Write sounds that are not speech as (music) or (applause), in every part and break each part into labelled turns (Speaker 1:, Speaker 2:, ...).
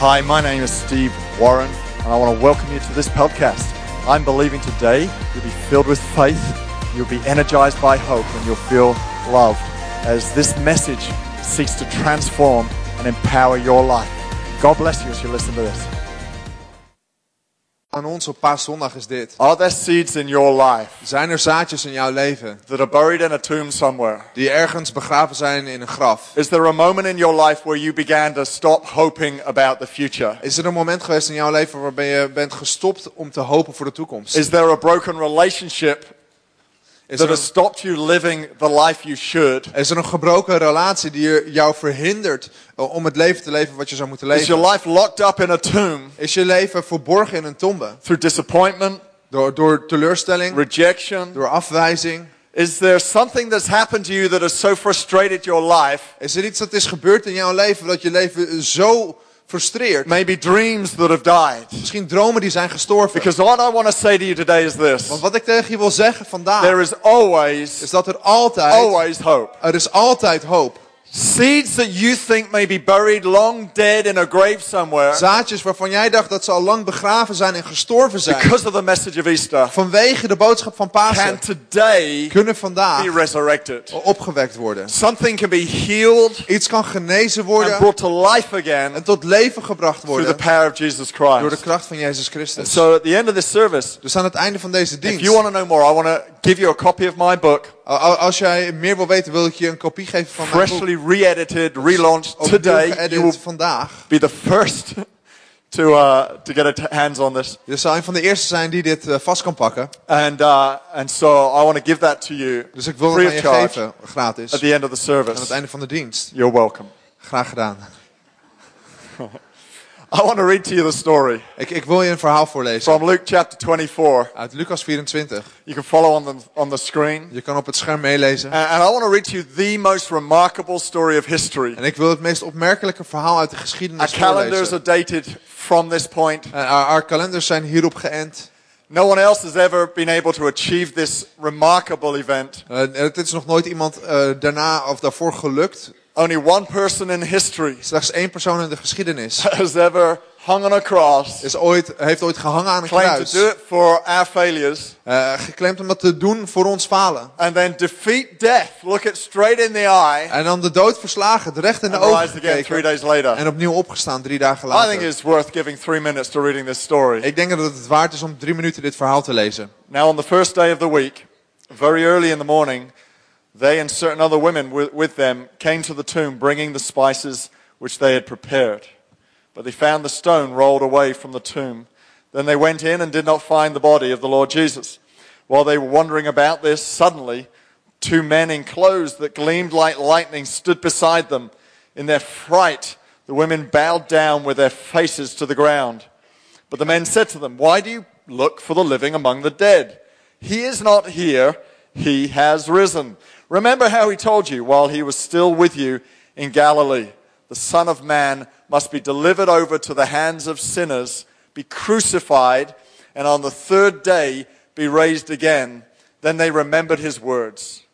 Speaker 1: Hi, my name is Steve Warren, and I want to welcome you to this podcast. I'm believing today you'll be filled with faith, you'll be energized by hope, and you'll feel loved as this message seeks to transform and empower your life. God bless you as you listen to this.
Speaker 2: Aan ons op paaszondag is dit.
Speaker 1: Are there seeds in your life
Speaker 2: Zijn er zaadjes in jouw leven
Speaker 1: that are buried in a tomb somewhere?
Speaker 2: die ergens begraven zijn in een graf?
Speaker 1: Is there a moment in your life where you began to stop hoping about the future?
Speaker 2: Is er een moment geweest in jouw leven waarbij je bent gestopt om te hopen voor de toekomst?
Speaker 1: Is there a broken relationship
Speaker 2: Is
Speaker 1: that
Speaker 2: er
Speaker 1: has
Speaker 2: een,
Speaker 1: stopped you living the life you should?
Speaker 2: is er een gebroken relatie die jou verhindert eh, om het leven te leven wat je zou moeten
Speaker 1: Is your
Speaker 2: leven?
Speaker 1: life locked up in a tomb
Speaker 2: Is je leven verborgen in een tombe?
Speaker 1: through disappointment,
Speaker 2: Door, door teleurstelling,
Speaker 1: rejection?
Speaker 2: door afwijzing?
Speaker 1: Is there something that's happened to you that has so frustrated your life?
Speaker 2: Is er iets dat is gebeurd in jouw leven dat je leven zo frustreert?
Speaker 1: Maybe dreams that have died.
Speaker 2: Misschien dromen die zijn gestorven.
Speaker 1: Because what I want to say to you today is this
Speaker 2: Want wat ik tegen je wil zeggen vandaag
Speaker 1: there is always,
Speaker 2: is dat er altijd,
Speaker 1: always hope.
Speaker 2: er is altijd hoop.
Speaker 1: Seeds that you think may be buried long dead in a grave somewhere
Speaker 2: Zaadjes waarvan jij dacht dat ze al lang begraven zijn en gestorven zijn.
Speaker 1: because of the message of Easter
Speaker 2: Vanwege de boodschap van
Speaker 1: can
Speaker 2: Pasen
Speaker 1: today
Speaker 2: kunnen
Speaker 1: be
Speaker 2: vandaag
Speaker 1: resurrected.
Speaker 2: opgewekt worden.
Speaker 1: Something can be healed
Speaker 2: Iets kan genezen
Speaker 1: and
Speaker 2: worden
Speaker 1: brought to life again
Speaker 2: en tot leven gebracht
Speaker 1: through the
Speaker 2: worden
Speaker 1: power of Jesus
Speaker 2: door de
Speaker 1: Christ.
Speaker 2: kracht van Jezus Christus.
Speaker 1: So at the end of this service,
Speaker 2: Dus aan het einde van deze
Speaker 1: if you
Speaker 2: dienst,
Speaker 1: want to know more, I want to give you a copy of my book,
Speaker 2: als jij meer wil weten, wil ik je een kopie geven van mijn
Speaker 1: freshly re-edited, relaunched today. You will
Speaker 2: vandaag.
Speaker 1: be the first (laughs) to uh, to get a hands on this.
Speaker 2: Je zal een van de eerste zijn die dit eh, vast kan pakken.
Speaker 1: And uh, and so I want to give that to you
Speaker 2: Dus ik wil het aan je
Speaker 1: charge
Speaker 2: geven, gratis.
Speaker 1: at the end of the
Speaker 2: Aan het
Speaker 1: service.
Speaker 2: einde van de dienst.
Speaker 1: You're welcome.
Speaker 2: Graag gedaan. (laughs)
Speaker 1: I want to read to you the story
Speaker 2: Ik, ik wil je een verhaal voorlezen.
Speaker 1: from Luke chapter 24.
Speaker 2: Uit Lucas 24.
Speaker 1: You can follow on the on the screen.
Speaker 2: Je kan op het scherm meelezen.
Speaker 1: And, and I want to read to you the most remarkable story of history.
Speaker 2: En ik wil het meest opmerkelijke verhaal uit de
Speaker 1: Our
Speaker 2: geschiedenis
Speaker 1: calendars are dated from this point.
Speaker 2: En our, our kalenders zijn hierop geënt.
Speaker 1: No one else has ever been able to achieve this remarkable event.
Speaker 2: Eh, het is nog nooit iemand eh, daarna of daarvoor gelukt.
Speaker 1: Only one person in history
Speaker 2: Slechts één persoon in de geschiedenis (laughs)
Speaker 1: has ever hung on a cross,
Speaker 2: is ooit, heeft ooit gehangen aan een kruis.
Speaker 1: to do it for our failures,
Speaker 2: Eh, geklemd om dat te doen voor ons falen.
Speaker 1: and then defeat death, look it straight in the eye,
Speaker 2: En dan de dood verslagen, het recht in de ogen
Speaker 1: again three
Speaker 2: gekeken.
Speaker 1: days later.
Speaker 2: En opnieuw opgestaan drie dagen
Speaker 1: I think
Speaker 2: later.
Speaker 1: it's worth giving three minutes to reading this story.
Speaker 2: Ik denk dat het het waard is om drie minuten dit verhaal te lezen.
Speaker 1: Now, on the first day of the week, very early in the morning, they and certain other women with, them came to the tomb bringing the spices which they had prepared. But they found the stone rolled away from the tomb. Then they went in and did not find the body of the Lord Jesus. While they were wondering about this, suddenly two men in clothes that gleamed like lightning stood beside them. In their fright, the women bowed down with their faces to the ground. But the men said to them, Why do you look for the living among the dead? He is not here, he has risen. Remember how he told you while he was still with you in Galilee. The Son of Man must be delivered over to the hands of sinners, be crucified, and on the third day be raised again. Then they remembered his words.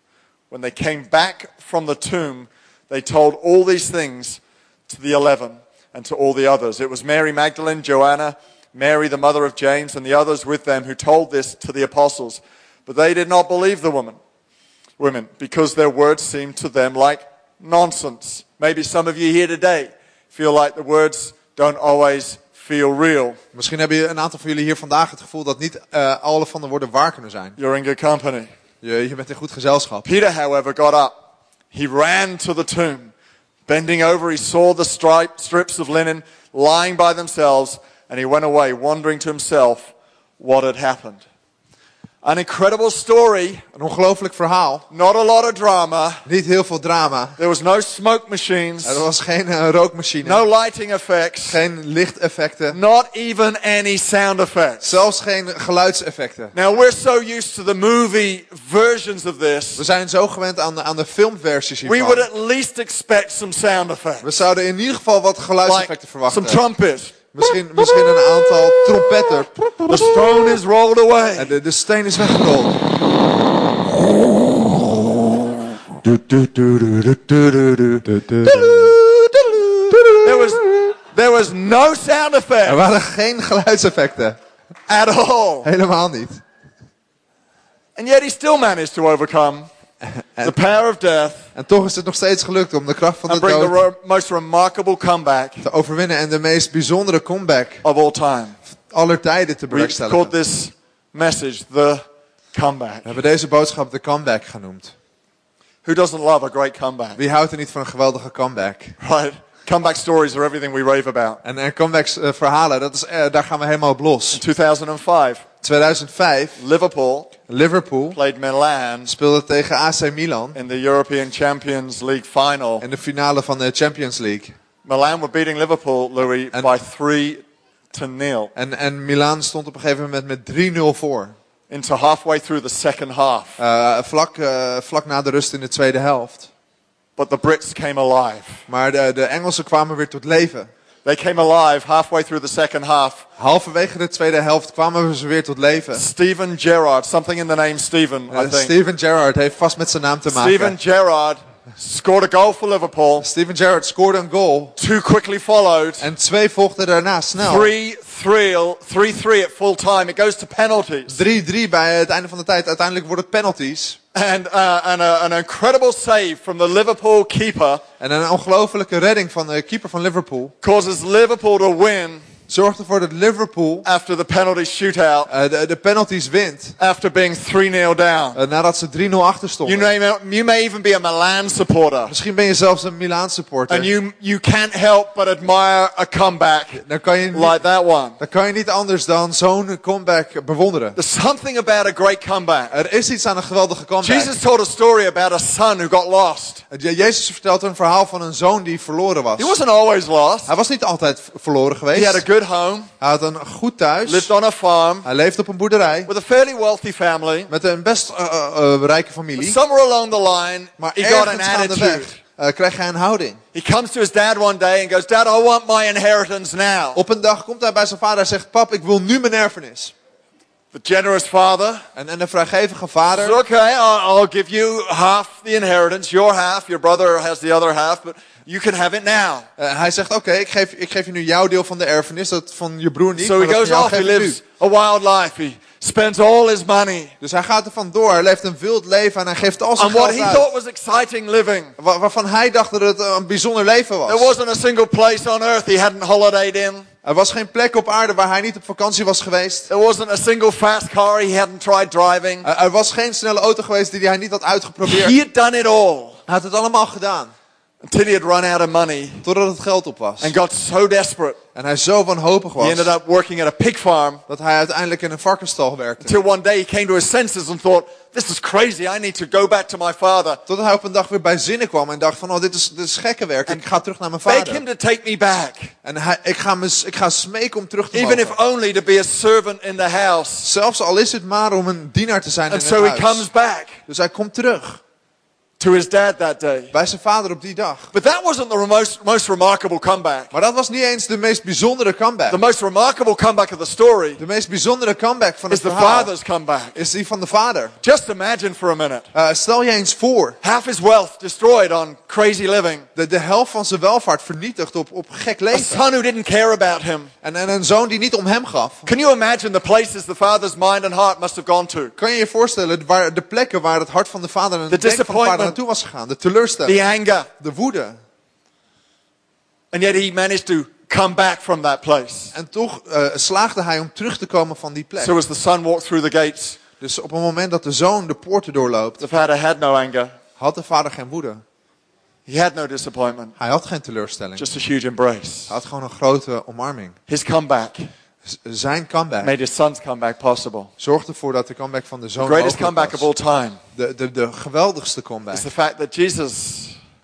Speaker 1: When they came back from the tomb, they told all these things to the eleven and to all the others. It was Mary Magdalene, Joanna, Mary, the mother of James, and the others with them who told this to the apostles. But they did not believe the woman, women, because their words seemed to them like nonsense. Maybe some of you here today feel like the words don't always feel real.
Speaker 2: Misschien hebben je- een aantal van jullie hier vandaag het gevoel dat niet eh, alle van de woorden waar kunnen zijn.
Speaker 1: You're in good company.
Speaker 2: Je, je bent in goed gezelschap.
Speaker 1: Peter, however, got up. He ran to the tomb. Bending over, he saw the stripe, strips of linen lying by themselves, and he went away, wondering to himself what had happened. An incredible story,
Speaker 2: Een ongelooflijk verhaal.
Speaker 1: not a lot of drama.
Speaker 2: Niet heel veel drama.
Speaker 1: There was no smoke machines,
Speaker 2: Er was geen eh, rookmachine.
Speaker 1: no lighting effects,
Speaker 2: Geen lichteffecten.
Speaker 1: not even any sound effects.
Speaker 2: Zelfs geen geluidseffecten.
Speaker 1: Now, we're so used to the movie versions of this,
Speaker 2: We zijn zo gewend aan de, aan de filmversies
Speaker 1: we would
Speaker 2: hiervan.
Speaker 1: at least expect some sound effects.
Speaker 2: We zouden in ieder geval wat geluidseffecten
Speaker 1: Like
Speaker 2: verwachten.
Speaker 1: some trumpets.
Speaker 2: Misschien, misschien een aantal trompetten.
Speaker 1: The stone is rolled
Speaker 2: En
Speaker 1: away.
Speaker 2: de, de steen is weggerold.
Speaker 1: There was, There was no sound
Speaker 2: Er
Speaker 1: effect
Speaker 2: waren geen geluidseffecten.
Speaker 1: at all.
Speaker 2: Helemaal niet.
Speaker 1: And yet he still managed to overcome (laughs) the power of death
Speaker 2: En toch is het nog steeds gelukt om de kracht van de
Speaker 1: the
Speaker 2: dood
Speaker 1: ro- most remarkable comeback
Speaker 2: te overwinnen en de meest bijzondere comeback
Speaker 1: of all time.
Speaker 2: aller tijden te
Speaker 1: We called
Speaker 2: bewerkstelligen.
Speaker 1: this message the comeback.
Speaker 2: We hebben deze boodschap de comeback genoemd.
Speaker 1: Who doesn't love a great comeback?
Speaker 2: Wie houdt er niet van een geweldige comeback?
Speaker 1: Right? Comeback stories are everything we rave about.
Speaker 2: En, en comebacks eh, verhalen, dat is, eh, daar gaan we helemaal op los.
Speaker 1: 2005,
Speaker 2: 2005,
Speaker 1: Liverpool
Speaker 2: Liverpool
Speaker 1: played Milan
Speaker 2: speelde tegen AC Milan
Speaker 1: in the European Champions League final.
Speaker 2: in de finale van de Champions League.
Speaker 1: Milan were beating Liverpool, Louis, by three to nil
Speaker 2: En, en Milan stond op een gegeven moment met 3-0 voor.
Speaker 1: into halfway through the second half.
Speaker 2: Eh, vlak, eh, vlak na de rust in de tweede helft.
Speaker 1: But the Brits came alive.
Speaker 2: Maar de, de Engelsen kwamen weer tot leven.
Speaker 1: They came alive halfway through the second half.
Speaker 2: Halverwege de tweede helft kwamen ze weer tot leven.
Speaker 1: Steven Gerrard, something in the name Steven,
Speaker 2: Eh,
Speaker 1: I think.
Speaker 2: Steven Gerrard heeft vast met zijn naam te maken.
Speaker 1: Steven Gerrard scored a goal for Liverpool.
Speaker 2: Steven Gerrard scoorde een goal.
Speaker 1: Two quickly followed.
Speaker 2: En twee volgden daarna snel.
Speaker 1: 3-3 3-3 at full time. It goes to penalties.
Speaker 2: 3-3 bij het einde van de tijd. Uiteindelijk wordt het penalties.
Speaker 1: And, uh, and a, an incredible save from the Liverpool keeper
Speaker 2: En een ongelofelijke redding van de keeper van Liverpool.
Speaker 1: causes Liverpool to win
Speaker 2: Zorgt ervoor dat Liverpool
Speaker 1: after the penalty shootout,
Speaker 2: eh, de, de penalties wint.
Speaker 1: after being 3-0 down.
Speaker 2: eh, nadat ze 3-0 achter
Speaker 1: You
Speaker 2: stonden.
Speaker 1: may, you may even be a Milan supporter.
Speaker 2: Misschien ben je zelfs een Milaan supporter.
Speaker 1: And you, you can't help but admire a comeback
Speaker 2: dan, kan je niet,
Speaker 1: like that one.
Speaker 2: dan kan je niet anders dan zo'n comeback bewonderen.
Speaker 1: There's something about a great comeback.
Speaker 2: Er is iets aan een geweldige comeback.
Speaker 1: Jesus told a story about a son who got lost.
Speaker 2: Je- Jezus vertelt een verhaal van een zoon die verloren was.
Speaker 1: He wasn't always lost.
Speaker 2: Hij was niet altijd verloren geweest.
Speaker 1: He had a good home,
Speaker 2: Hij had een goed thuis.
Speaker 1: lived on a farm
Speaker 2: Hij leefde op een boerderij.
Speaker 1: with a fairly wealthy family.
Speaker 2: Met een best eh, eh, rijke
Speaker 1: But
Speaker 2: familie.
Speaker 1: somewhere along the line,
Speaker 2: Maar
Speaker 1: he got an attitude.
Speaker 2: weg eh, kreeg hij een houding.
Speaker 1: He comes to his dad one day and goes, Dad, I want my inheritance now.
Speaker 2: Op een dag komt hij bij zijn vader en zegt... Pap, ik wil nu mijn erfenis.
Speaker 1: The generous father
Speaker 2: En, en de vrijgevige
Speaker 1: says,
Speaker 2: vader...
Speaker 1: Okay, I'll, I'll give you half the inheritance, your half. Your brother has the other half, but you can have it now.
Speaker 2: eh, hij zegt, oké, ik, geef, ik geef je nu jouw deel van de erfenis. Dat van je broer niet,
Speaker 1: So he goes off. He lives a wild life. He spends all his money
Speaker 2: Dus hij gaat er vandoor. Hij leeft een wild leven en hij geeft al zijn
Speaker 1: what
Speaker 2: geld
Speaker 1: he
Speaker 2: uit.
Speaker 1: thought was exciting living.
Speaker 2: Wa- waarvan hij dacht dat het een bijzonder leven was.
Speaker 1: There wasn't a single place on earth he hadn't holidayed in.
Speaker 2: Er was geen plek op aarde waar hij niet op vakantie was geweest.
Speaker 1: There wasn't a single fast car he hadn't tried driving.
Speaker 2: Er er was geen snelle auto geweest die hij niet had uitgeprobeerd.
Speaker 1: He had done it all
Speaker 2: Hij had het allemaal gedaan.
Speaker 1: Until he had run out of money
Speaker 2: Totdat het geld op was.
Speaker 1: and got so desperate.
Speaker 2: En hij zo wanhopig
Speaker 1: He ended
Speaker 2: was.
Speaker 1: up working at a pig farm
Speaker 2: Dat hij uiteindelijk in een varkensstal werkte.
Speaker 1: until one day he came to his senses and thought, this is crazy. I need to go back to my father.
Speaker 2: Totdat hij op een dag weer bij zinnen kwam en dacht van, oh, dit is, dit is gekke werk. Ik ga terug naar mijn
Speaker 1: Beg
Speaker 2: vader.
Speaker 1: him to take me back.
Speaker 2: En hij, ik, ga me, ik ga smeken om terug te
Speaker 1: Even if only to be a servant in the house.
Speaker 2: Zelfs al is het maar om een dienaar te zijn in
Speaker 1: And
Speaker 2: het
Speaker 1: so he
Speaker 2: huis.
Speaker 1: comes back
Speaker 2: Dus hij komt terug
Speaker 1: to his dad that day.
Speaker 2: bij zijn vader op die dag.
Speaker 1: But that wasn't the most, most remarkable comeback.
Speaker 2: Maar dat was niet eens de meest bijzondere comeback.
Speaker 1: The most remarkable comeback of the story
Speaker 2: De meest bijzondere comeback van
Speaker 1: is
Speaker 2: het
Speaker 1: the
Speaker 2: verhaal
Speaker 1: father's comeback.
Speaker 2: is die van de vader.
Speaker 1: Just imagine for a minute.
Speaker 2: Eh, stel je eens voor,
Speaker 1: Half his wealth destroyed on crazy living.
Speaker 2: de, de helft van zijn welvaart vernietigd op, op gek
Speaker 1: A
Speaker 2: leven.
Speaker 1: son who didn't care about him.
Speaker 2: En, en een zoon die niet om hem gaf.
Speaker 1: Can you imagine the places the father's mind and heart must have gone to?
Speaker 2: Kan je je voorstellen waar, de plekken waar het hart van de vader en
Speaker 1: The
Speaker 2: het denken van de vader. Naartoe was gegaan? De teleurstelling,
Speaker 1: The anger.
Speaker 2: de woede.
Speaker 1: And yet he managed to come back from that place.
Speaker 2: En toch eh, slaagde hij om terug te komen van die plek.
Speaker 1: So as the son walked through the gates,
Speaker 2: Dus op het moment dat de zoon de poorten doorloopt,
Speaker 1: the father had no anger.
Speaker 2: had de vader geen woede.
Speaker 1: He had no disappointment.
Speaker 2: Hij had geen teleurstelling.
Speaker 1: Just a huge embrace.
Speaker 2: Hij had gewoon een grote omarming.
Speaker 1: His comeback
Speaker 2: zijn comeback
Speaker 1: made his son's comeback possible.
Speaker 2: zorgde ervoor dat de comeback van de
Speaker 1: The
Speaker 2: zoon
Speaker 1: greatest
Speaker 2: mogelijk
Speaker 1: comeback of
Speaker 2: was.
Speaker 1: all time
Speaker 2: De, de, de geweldigste comeback
Speaker 1: is the fact that Jesus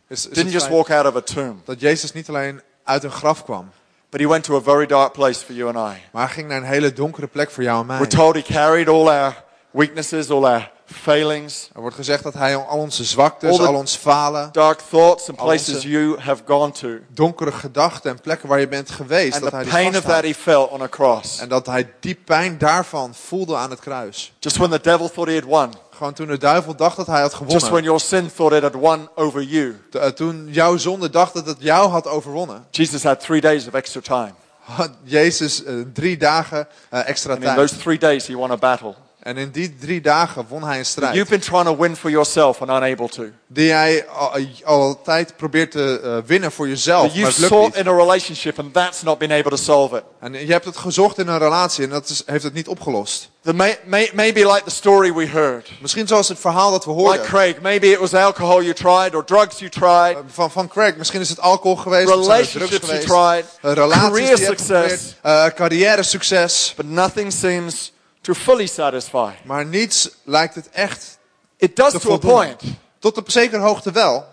Speaker 2: is, is
Speaker 1: didn't just walk out of a tomb,
Speaker 2: dat Jezus niet alleen uit een graf kwam,
Speaker 1: but he went to a very dark place for you and I.
Speaker 2: maar hij ging naar een hele donkere plek voor jou en mij.
Speaker 1: We're told he carried all our weaknesses, all our failings,
Speaker 2: Er wordt gezegd dat hij al onze zwaktes, al ons falen,
Speaker 1: dark thoughts, and places you have gone to,
Speaker 2: donkere gedachten en plekken waar je bent geweest,
Speaker 1: and
Speaker 2: dat
Speaker 1: the
Speaker 2: hij
Speaker 1: pain of that he felt on a cross.
Speaker 2: En dat hij die pijn daarvan voelde aan het kruis.
Speaker 1: Just when the devil thought he had won,
Speaker 2: Gewoon toen de duivel dacht dat hij had
Speaker 1: Just when
Speaker 2: gewonnen.
Speaker 1: your sin thought it had won over you.
Speaker 2: Eh, Toen jouw zonde dacht dat het jou had overwonnen.
Speaker 1: Jesus had three days of extra time. (laughs)
Speaker 2: Jezus eh, drie dagen eh, extra
Speaker 1: And in those
Speaker 2: tijd.
Speaker 1: three days, he won a battle.
Speaker 2: En in die drie dagen won hij een
Speaker 1: You've
Speaker 2: strijd.
Speaker 1: been trying to win for yourself and unable to.
Speaker 2: Die jij al, altijd probeert te eh, winnen voor jezelf.
Speaker 1: But
Speaker 2: Maar
Speaker 1: you've
Speaker 2: het lukt niet.
Speaker 1: in a relationship and that's not been able to solve it.
Speaker 2: En je hebt het gezocht in een relatie en dat is, heeft het niet opgelost.
Speaker 1: The may, may, maybe like the story we heard.
Speaker 2: Misschien zoals het verhaal dat we
Speaker 1: Like
Speaker 2: hoorden.
Speaker 1: Craig, maybe it was alcohol you tried or drugs you tried,
Speaker 2: Eh, Van, van Craig, misschien is het alcohol geweest, of drugs
Speaker 1: relationships you
Speaker 2: geweest,
Speaker 1: tried,
Speaker 2: eh, relaties
Speaker 1: career
Speaker 2: die je hebt
Speaker 1: success,
Speaker 2: eh, carrière succes.
Speaker 1: but nothing seems to fully satisfy.
Speaker 2: Maar niets lijkt het echt
Speaker 1: It does
Speaker 2: te
Speaker 1: to a point,
Speaker 2: Tot op zekere hoogte wel,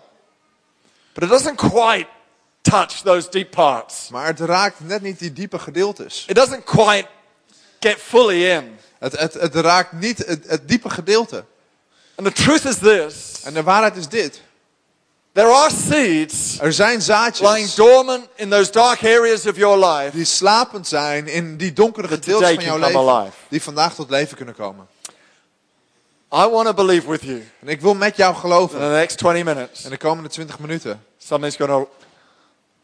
Speaker 1: but it doesn't quite touch those deep parts.
Speaker 2: maar het raakt net niet die diepe gedeeltes.
Speaker 1: It doesn't quite get fully in.
Speaker 2: Het, het, het raakt niet het, het diepe gedeelte.
Speaker 1: And the truth is this
Speaker 2: En de waarheid is dit.
Speaker 1: There are seeds
Speaker 2: Er zijn
Speaker 1: lying
Speaker 2: zaadjes
Speaker 1: dormant in those dark areas of your life.
Speaker 2: die slapend zijn in die donkere gedeeltes van jouw leven.
Speaker 1: alive.
Speaker 2: Die vandaag tot leven kunnen komen.
Speaker 1: I want to believe with you
Speaker 2: En ik wil met jou
Speaker 1: in
Speaker 2: geloven.
Speaker 1: the next 20 minutes,
Speaker 2: In de komende 20 minuten.
Speaker 1: something's going to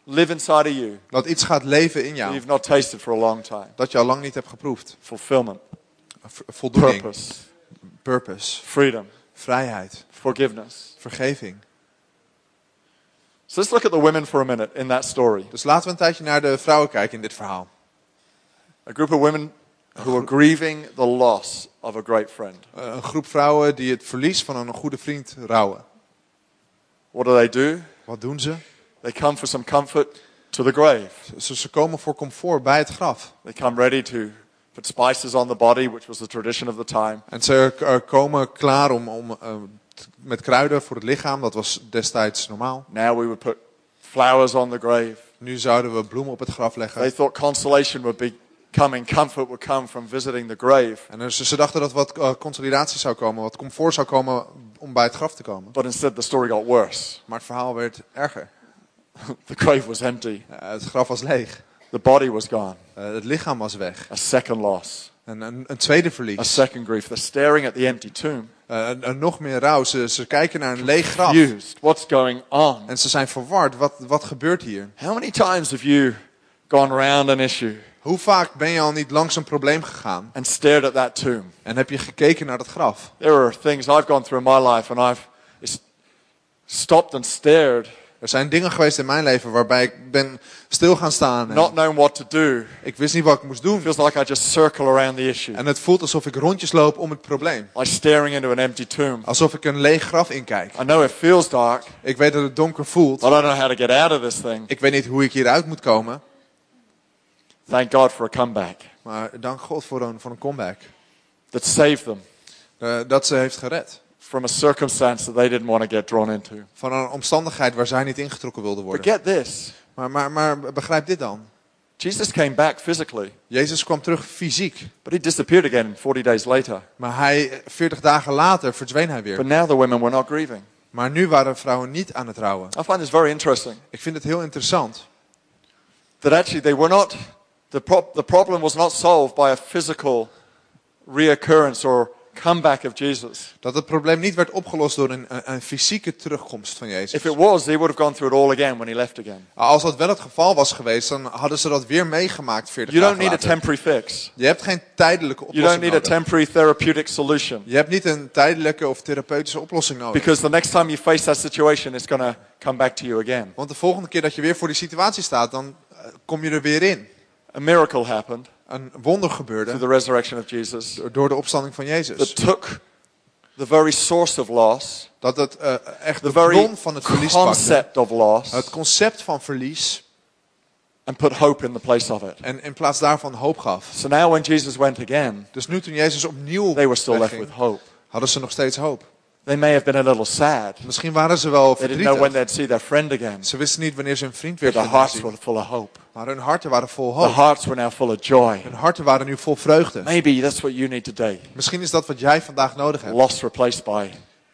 Speaker 1: live inside of you
Speaker 2: Dat iets gaat leven in jou.
Speaker 1: you've not tasted for a long time.
Speaker 2: Dat je al lang niet hebt geproefd.
Speaker 1: Fulfillment,
Speaker 2: Voldoening.
Speaker 1: purpose,
Speaker 2: Purpose.
Speaker 1: freedom,
Speaker 2: Vrijheid.
Speaker 1: forgiveness.
Speaker 2: Vergeving.
Speaker 1: So let's look at the women for a minute in that story.
Speaker 2: Dus laten we een tijdje naar de vrouwen kijken in dit verhaal.
Speaker 1: A group of women who are grieving the loss of a great friend.
Speaker 2: Eh, Een groep vrouwen die het verlies van een goede vriend rouwen.
Speaker 1: What do they do?
Speaker 2: Wat doen ze?
Speaker 1: They come for some comfort to the grave.
Speaker 2: Ze, ze komen voor comfort bij het graf.
Speaker 1: They come ready to put spices on the body, which was the tradition of the time.
Speaker 2: En ze eh, komen klaar om, om eh, met kruiden voor het lichaam. Dat was destijds normaal.
Speaker 1: Now we would put flowers on the grave.
Speaker 2: Nu zouden we bloemen op het graf leggen.
Speaker 1: They thought consolation would be coming, comfort would come from visiting the grave.
Speaker 2: En dus ze dachten dat wat eh, consolidatie zou komen, wat comfort zou komen om bij het graf te komen.
Speaker 1: But instead, the story got worse.
Speaker 2: Maar het verhaal werd erger. (laughs)
Speaker 1: The grave was empty.
Speaker 2: Eh, het graf was leeg.
Speaker 1: The body was gone.
Speaker 2: Eh, het lichaam was weg.
Speaker 1: A second loss.
Speaker 2: En een, een tweede
Speaker 1: A
Speaker 2: verlies.
Speaker 1: second grief. They're staring at the empty tomb.
Speaker 2: En- en nog meer rouw. Ze, ze kijken naar een leeg graf.
Speaker 1: Confused. What's going on?
Speaker 2: En ze zijn verward. Wat, wat gebeurt hier?
Speaker 1: How many times have you gone around an issue
Speaker 2: Hoe vaak ben je al niet langs een probleem gegaan
Speaker 1: and stared at that tomb?
Speaker 2: en heb je gekeken naar dat graf?
Speaker 1: There are things I've gone through in my life and I've stopped and stared,
Speaker 2: Er zijn dingen geweest in mijn leven waarbij ik ben stil gaan staan. En
Speaker 1: not knowing what to do.
Speaker 2: ik wist niet wat ik moest doen.
Speaker 1: Feels like I just circle around the issue,
Speaker 2: En het voelt alsof ik rondjes loop om het probleem.
Speaker 1: like staring into an empty tomb.
Speaker 2: Alsof ik een leeg graf inkijk.
Speaker 1: I know it feels dark,
Speaker 2: Ik weet dat het donker voelt.
Speaker 1: but I don't know how to get out of this thing.
Speaker 2: Ik weet niet hoe ik hieruit moet komen.
Speaker 1: Thank God for a comeback
Speaker 2: Maar dank God voor een, voor een comeback.
Speaker 1: that saved them
Speaker 2: Eh, dat ze heeft gered.
Speaker 1: From a circumstance that they didn't want to get drawn into.
Speaker 2: Van een omstandigheid waar zij niet ingetrokken wilde
Speaker 1: But
Speaker 2: worden.
Speaker 1: get this
Speaker 2: Maar, maar, maar begrijp dit dan.
Speaker 1: Jesus came back physically,
Speaker 2: Jezus kwam terug fysiek.
Speaker 1: but he disappeared again 40 days later.
Speaker 2: Maar hij, 40 dagen later verdween hij
Speaker 1: But
Speaker 2: weer.
Speaker 1: now the women were not grieving.
Speaker 2: Maar nu waren vrouwen niet aan het rouwen.
Speaker 1: I find this very interesting.
Speaker 2: Ik vind het heel interessant.
Speaker 1: that actually they were not the, pro- the problem was not solved by a physical reoccurrence or comeback of Jesus.
Speaker 2: Dat het probleem niet werd opgelost door een, een, een fysieke terugkomst van Jezus.
Speaker 1: If it was, they would have gone through it all again when he left again.
Speaker 2: Als dat wel het geval was geweest, dan hadden ze dat weer meegemaakt 40
Speaker 1: You don't need a
Speaker 2: later.
Speaker 1: temporary fix.
Speaker 2: Je hebt geen tijdelijke
Speaker 1: You don't
Speaker 2: oplossing
Speaker 1: need a
Speaker 2: nodig.
Speaker 1: temporary therapeutic solution.
Speaker 2: Je hebt niet een tijdelijke of therapeutische oplossing nodig.
Speaker 1: Because the next time you face that situation, it's to come back to you again.
Speaker 2: Want de volgende keer dat je weer voor die situatie staat, dan eh, kom je er weer in.
Speaker 1: A miracle happened
Speaker 2: Een wonder
Speaker 1: through
Speaker 2: gebeurde
Speaker 1: the resurrection of Jesus
Speaker 2: door de opstanding van Jezus.
Speaker 1: that took the very source of loss,
Speaker 2: Dat het eh, echt
Speaker 1: the
Speaker 2: de
Speaker 1: very
Speaker 2: bron van het verlies pakte.
Speaker 1: concept of loss,
Speaker 2: Het concept van verlies.
Speaker 1: and put hope in the place of it.
Speaker 2: En in plaats daarvan hoop gaf.
Speaker 1: So now when Jesus went again,
Speaker 2: Dus nu toen Jezus opnieuw
Speaker 1: they were still left
Speaker 2: wegging,
Speaker 1: with hope.
Speaker 2: hadden ze nog steeds hoop.
Speaker 1: They may have been a little sad.
Speaker 2: Misschien waren ze wel
Speaker 1: They didn't know when
Speaker 2: verdrietig.
Speaker 1: they'd see their friend again.
Speaker 2: Ze wisten niet wanneer ze hun vriend weer
Speaker 1: But their
Speaker 2: zouden
Speaker 1: hearts
Speaker 2: zien.
Speaker 1: were full of hope.
Speaker 2: Maar hun harten waren vol
Speaker 1: Their
Speaker 2: hoop.
Speaker 1: hearts were now full of joy.
Speaker 2: Hun harten waren nu vol vreugde.
Speaker 1: Maybe that's what you need today.
Speaker 2: Misschien is dat wat jij vandaag nodig hebt.
Speaker 1: Loss replaced by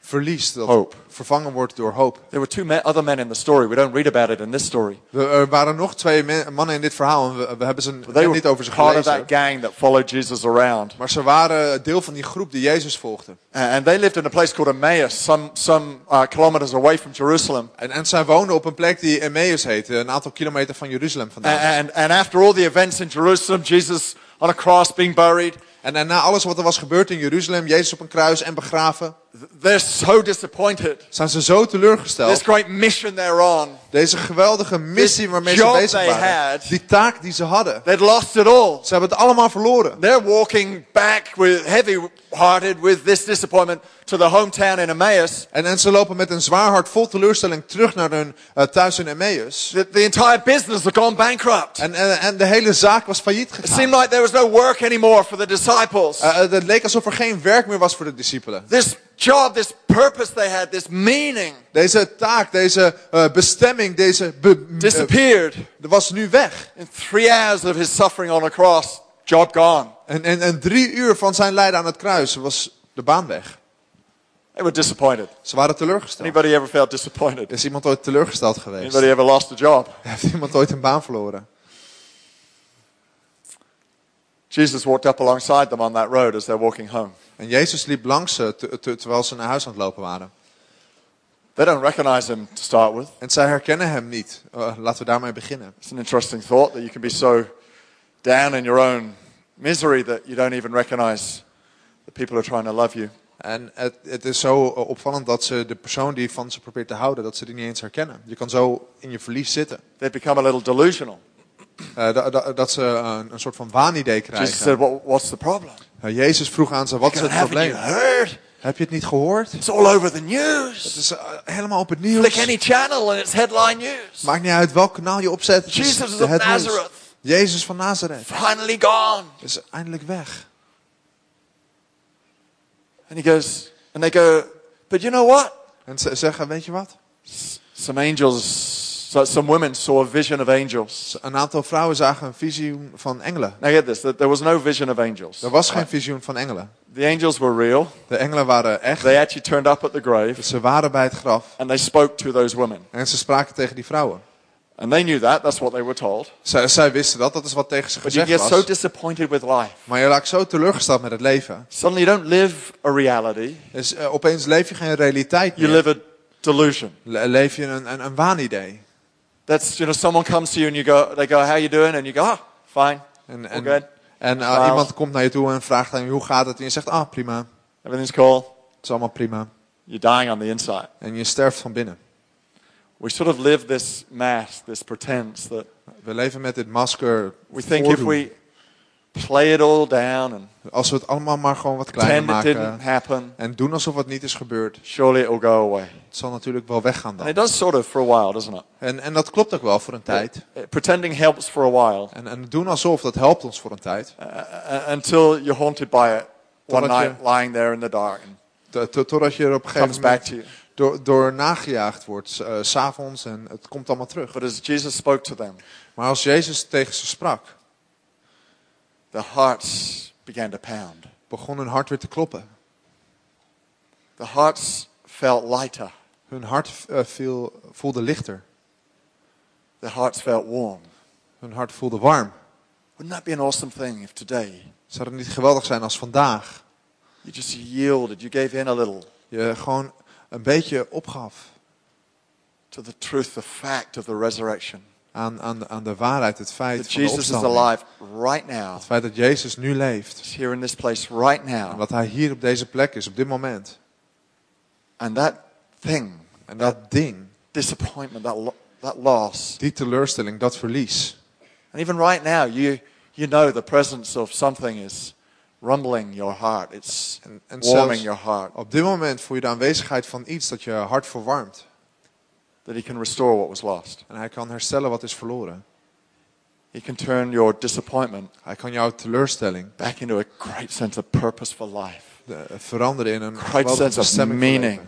Speaker 2: verliest. Dat
Speaker 1: Hope.
Speaker 2: vervangen wordt door hoop.
Speaker 1: There were two men, other men in the story. We don't read about it in this story.
Speaker 2: Er waren nog twee men- mannen in dit verhaal. En we, we hebben ze
Speaker 1: were
Speaker 2: niet over ze
Speaker 1: part of
Speaker 2: gelezen.
Speaker 1: that gang that followed Jesus around.
Speaker 2: Maar ze waren deel van die groep die Jezus volgde.
Speaker 1: And and they lived in a place called Emmaus, some, some uh, kilometers away from Jerusalem.
Speaker 2: En, en zij woonden op een plek die Emmaus heette. Een aantal kilometer van Jeruzalem vandaan.
Speaker 1: And, and after all the events in Jerusalem, Jesus on a cross being buried,
Speaker 2: En, na alles wat er was gebeurd in Jeruzalem, Jezus op een kruis en begraven,
Speaker 1: they're so disappointed.
Speaker 2: zijn ze zo
Speaker 1: This
Speaker 2: teleurgesteld.
Speaker 1: great mission they're on,
Speaker 2: Deze geweldige missie waarmee ze bezig waren.
Speaker 1: had.
Speaker 2: Die taak die ze hadden.
Speaker 1: they'd lost it all.
Speaker 2: Ze hebben het allemaal verloren.
Speaker 1: They're walking back with heavy-hearted with this disappointment to the hometown in Emmaus.
Speaker 2: En, en ze lopen met een zwaar hart vol teleurstelling terug naar hun eh, thuis in Emmaus.
Speaker 1: The, the entire business had gone bankrupt.
Speaker 2: En, en, en de hele zaak was failliet
Speaker 1: It
Speaker 2: gegaan.
Speaker 1: seemed like there was no work anymore for the disciples.
Speaker 2: Eh, eh, het leek alsof er geen werk meer was voor de discipelen.
Speaker 1: this job, this purpose they had, this meaning
Speaker 2: Deze taak, deze eh, bestemming, deze be-
Speaker 1: disappeared.
Speaker 2: was nu weg.
Speaker 1: In three hours of his suffering on a cross, job gone.
Speaker 2: En, en, en drie uur van zijn lijden aan het kruis was de baan weg.
Speaker 1: They were disappointed.
Speaker 2: Ze waren teleurgesteld.
Speaker 1: Anybody ever felt disappointed?
Speaker 2: Is iemand ooit teleurgesteld geweest?
Speaker 1: Anybody ever lost a job?
Speaker 2: Heeft iemand ooit een baan verloren?
Speaker 1: Jesus walked up alongside them on that road as they're walking home.
Speaker 2: En Jezus liep langs ze te- te- terwijl ze naar huis aan het lopen waren.
Speaker 1: They don't recognize him to start with.
Speaker 2: En zij herkennen hem niet. Eh, laten we daarmee beginnen.
Speaker 1: It's an interesting thought that you can be so down in your own misery that you don't even recognize that people who are trying to love you.
Speaker 2: En het, het is zo eh, opvallend dat ze de persoon die van ze probeert te houden, dat ze die niet eens herkennen. Je kan zo in je verlies zitten.
Speaker 1: They become a little delusional.
Speaker 2: Eh, da- da- dat ze een, een soort van waanidee
Speaker 1: Jesus
Speaker 2: krijgen.
Speaker 1: said, what, What's the problem?
Speaker 2: Eh, Jezus vroeg aan ze, wat is het probleem? Heb je het niet gehoord?
Speaker 1: It's all over the
Speaker 2: Het
Speaker 1: news.
Speaker 2: is eh, helemaal op het nieuws.
Speaker 1: any channel and it's headline news.
Speaker 2: Maakt niet uit welk kanaal je opzet. Het is
Speaker 1: Jesus
Speaker 2: de-
Speaker 1: of
Speaker 2: het.
Speaker 1: Nazareth.
Speaker 2: Jezus van Nazareth
Speaker 1: Finally gone.
Speaker 2: is eindelijk weg.
Speaker 1: And he goes, and they go, but you know what?
Speaker 2: En ze zeggen, weet je wat?
Speaker 1: Some angels, so some women saw a vision of angels.
Speaker 2: Een aantal vrouwen zagen een visioen van engelen.
Speaker 1: Now get this, there was no vision of angels.
Speaker 2: Er was geen visioen van engelen.
Speaker 1: The angels were real.
Speaker 2: De engelen waren echt.
Speaker 1: They actually turned up at the grave
Speaker 2: Ze waren bij het graf.
Speaker 1: and they spoke to those women.
Speaker 2: En ze spraken tegen die vrouwen.
Speaker 1: And they knew that, that's what they were told.
Speaker 2: Zij, zij wisten dat, dat is wat tegen ze
Speaker 1: But you
Speaker 2: gezegd
Speaker 1: get so
Speaker 2: was.
Speaker 1: disappointed with life.
Speaker 2: Maar je raakt zo teleurgesteld met het leven.
Speaker 1: Suddenly you don't live a reality,
Speaker 2: Dus eh, opeens leef je geen realiteit
Speaker 1: you
Speaker 2: meer.
Speaker 1: live a delusion.
Speaker 2: Le- leef je een, een, een waanidee.
Speaker 1: That's, you know, someone comes to you and you go, they go, how you doing? And you go, ah, fine, all
Speaker 2: en,
Speaker 1: good,
Speaker 2: en eh,
Speaker 1: Smiles.
Speaker 2: iemand komt naar je toe en vraagt aan je hoe gaat het. En je zegt, ah prima,
Speaker 1: everything's cool.
Speaker 2: het is allemaal prima.
Speaker 1: You're dying on the inside.
Speaker 2: En je sterft van binnen.
Speaker 1: We sort of live this mask, this pretense that
Speaker 2: We leven met dit masker.
Speaker 1: we think if we play it all down and
Speaker 2: Als we het allemaal maar gewoon wat kleiner
Speaker 1: pretend it didn't
Speaker 2: maken.
Speaker 1: happen,
Speaker 2: En doen alsof het niet is gebeurd.
Speaker 1: surely it will go away.
Speaker 2: Het zal natuurlijk wel weggaan
Speaker 1: And
Speaker 2: dan.
Speaker 1: it does sort of for a while, doesn't it?
Speaker 2: En, en dat klopt ook wel voor een tijd.
Speaker 1: Uh, Pretending helps for a while
Speaker 2: En, en doen alsof, dat helpt ons voor een tijd.
Speaker 1: uh, uh, until you're haunted by it one
Speaker 2: je-
Speaker 1: night lying there in the dark and
Speaker 2: Tot- tot- Totdat je er op een gegeven
Speaker 1: comes back
Speaker 2: moment
Speaker 1: to you.
Speaker 2: door, door nagejaagd wordt. eh, s S'avonds en het komt allemaal terug.
Speaker 1: But as Jesus spoke to them,
Speaker 2: Maar als Jezus tegen ze sprak,
Speaker 1: their hearts began to pound.
Speaker 2: begon hun hart weer te kloppen.
Speaker 1: The hearts felt lighter.
Speaker 2: Hun hart eh, viel, voelde lichter.
Speaker 1: Their hearts felt warm.
Speaker 2: Hun hart voelde warm.
Speaker 1: Wouldn't that be an awesome thing if today
Speaker 2: Zou het niet geweldig zijn als vandaag
Speaker 1: you just yielded, you gave in a little
Speaker 2: je gewoon een beetje opgaf
Speaker 1: to the truth, the fact of the resurrection?
Speaker 2: Aan, aan, aan de waarheid, het feit
Speaker 1: That
Speaker 2: van de
Speaker 1: Jesus is alive right now.
Speaker 2: Het feit dat Jezus nu leeft.
Speaker 1: He's here in this place right
Speaker 2: En
Speaker 1: now.
Speaker 2: dat hij hier op deze plek is, op dit moment.
Speaker 1: And that thing,
Speaker 2: En dat ding,
Speaker 1: disappointment, that, lo- that loss.
Speaker 2: die teleurstelling, dat verlies.
Speaker 1: And even right now, you, you know the presence of something is rumbling your heart. It's
Speaker 2: En, en
Speaker 1: warming your heart.
Speaker 2: op dit moment voel je de aanwezigheid van iets dat je hart verwarmt.
Speaker 1: That He can restore what was lost.
Speaker 2: En hij kan herstellen wat is verloren.
Speaker 1: He can turn your disappointment
Speaker 2: Hij kan jouw teleurstelling
Speaker 1: back into a great sense of purpose for life.
Speaker 2: eh, veranderen in een
Speaker 1: Great sense of meaning.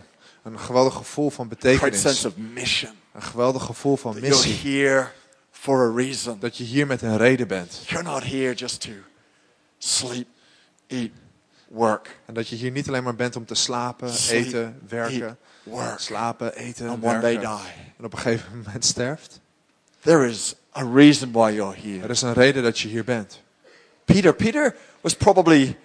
Speaker 2: Een geweldig gevoel van
Speaker 1: Great
Speaker 2: betekenis.
Speaker 1: sense of mission.
Speaker 2: Een geweldig gevoel van
Speaker 1: That you're
Speaker 2: missie.
Speaker 1: here for a reason.
Speaker 2: Dat je hier met een reden bent.
Speaker 1: You're not here just to sleep, eat, work.
Speaker 2: En dat je hier niet alleen maar bent om te slapen,
Speaker 1: Sleep,
Speaker 2: eten, werken.
Speaker 1: eat, work.
Speaker 2: Slapen, eten,
Speaker 1: And one day die.
Speaker 2: En op een gegeven moment sterft.
Speaker 1: There is a reason why you're here.
Speaker 2: Er is een reden dat je hier bent.
Speaker 1: Peter, Peter was probably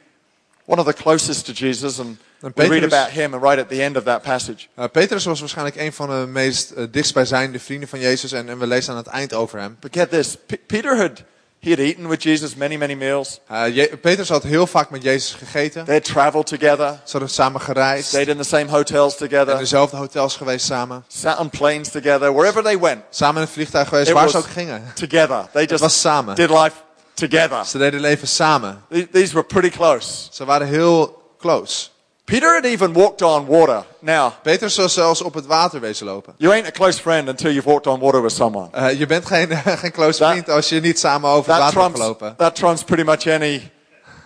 Speaker 1: one of the closest to Jesus, and we read about him right at the end of that passage.
Speaker 2: Uh, Petrus was waarschijnlijk een van de meest uh, dichtstbijzijnde vrienden van Jezus. En, en we lezen aan het eind over hem.
Speaker 1: But get this, P- Peter had he had eaten with Jesus many, many meals.
Speaker 2: Uh, Petrus had heel vaak met Jezus gegeten.
Speaker 1: They had traveled together,
Speaker 2: Ze hadden samen gereisd.
Speaker 1: stayed in the same hotels
Speaker 2: In
Speaker 1: together,
Speaker 2: dezelfde hotels geweest samen.
Speaker 1: sat on planes together, wherever they went,
Speaker 2: Samen in het vliegtuig geweest,
Speaker 1: It
Speaker 2: waar ze ook gingen.
Speaker 1: together. They
Speaker 2: Het was
Speaker 1: just
Speaker 2: samen.
Speaker 1: did life together.
Speaker 2: Ze deden leven samen.
Speaker 1: Th- These were pretty close.
Speaker 2: Ze waren heel close.
Speaker 1: Peter had even walked on water. Now,
Speaker 2: Petrus was zelfs op het water wezen lopen.
Speaker 1: you ain't a close friend until you've walked on water with someone.
Speaker 2: Uh, je bent geen, (laughs) geen close
Speaker 1: Dat-
Speaker 2: vriend als je niet samen over het
Speaker 1: That
Speaker 2: water hebt
Speaker 1: trumps,
Speaker 2: gelopen.
Speaker 1: that trumps pretty much any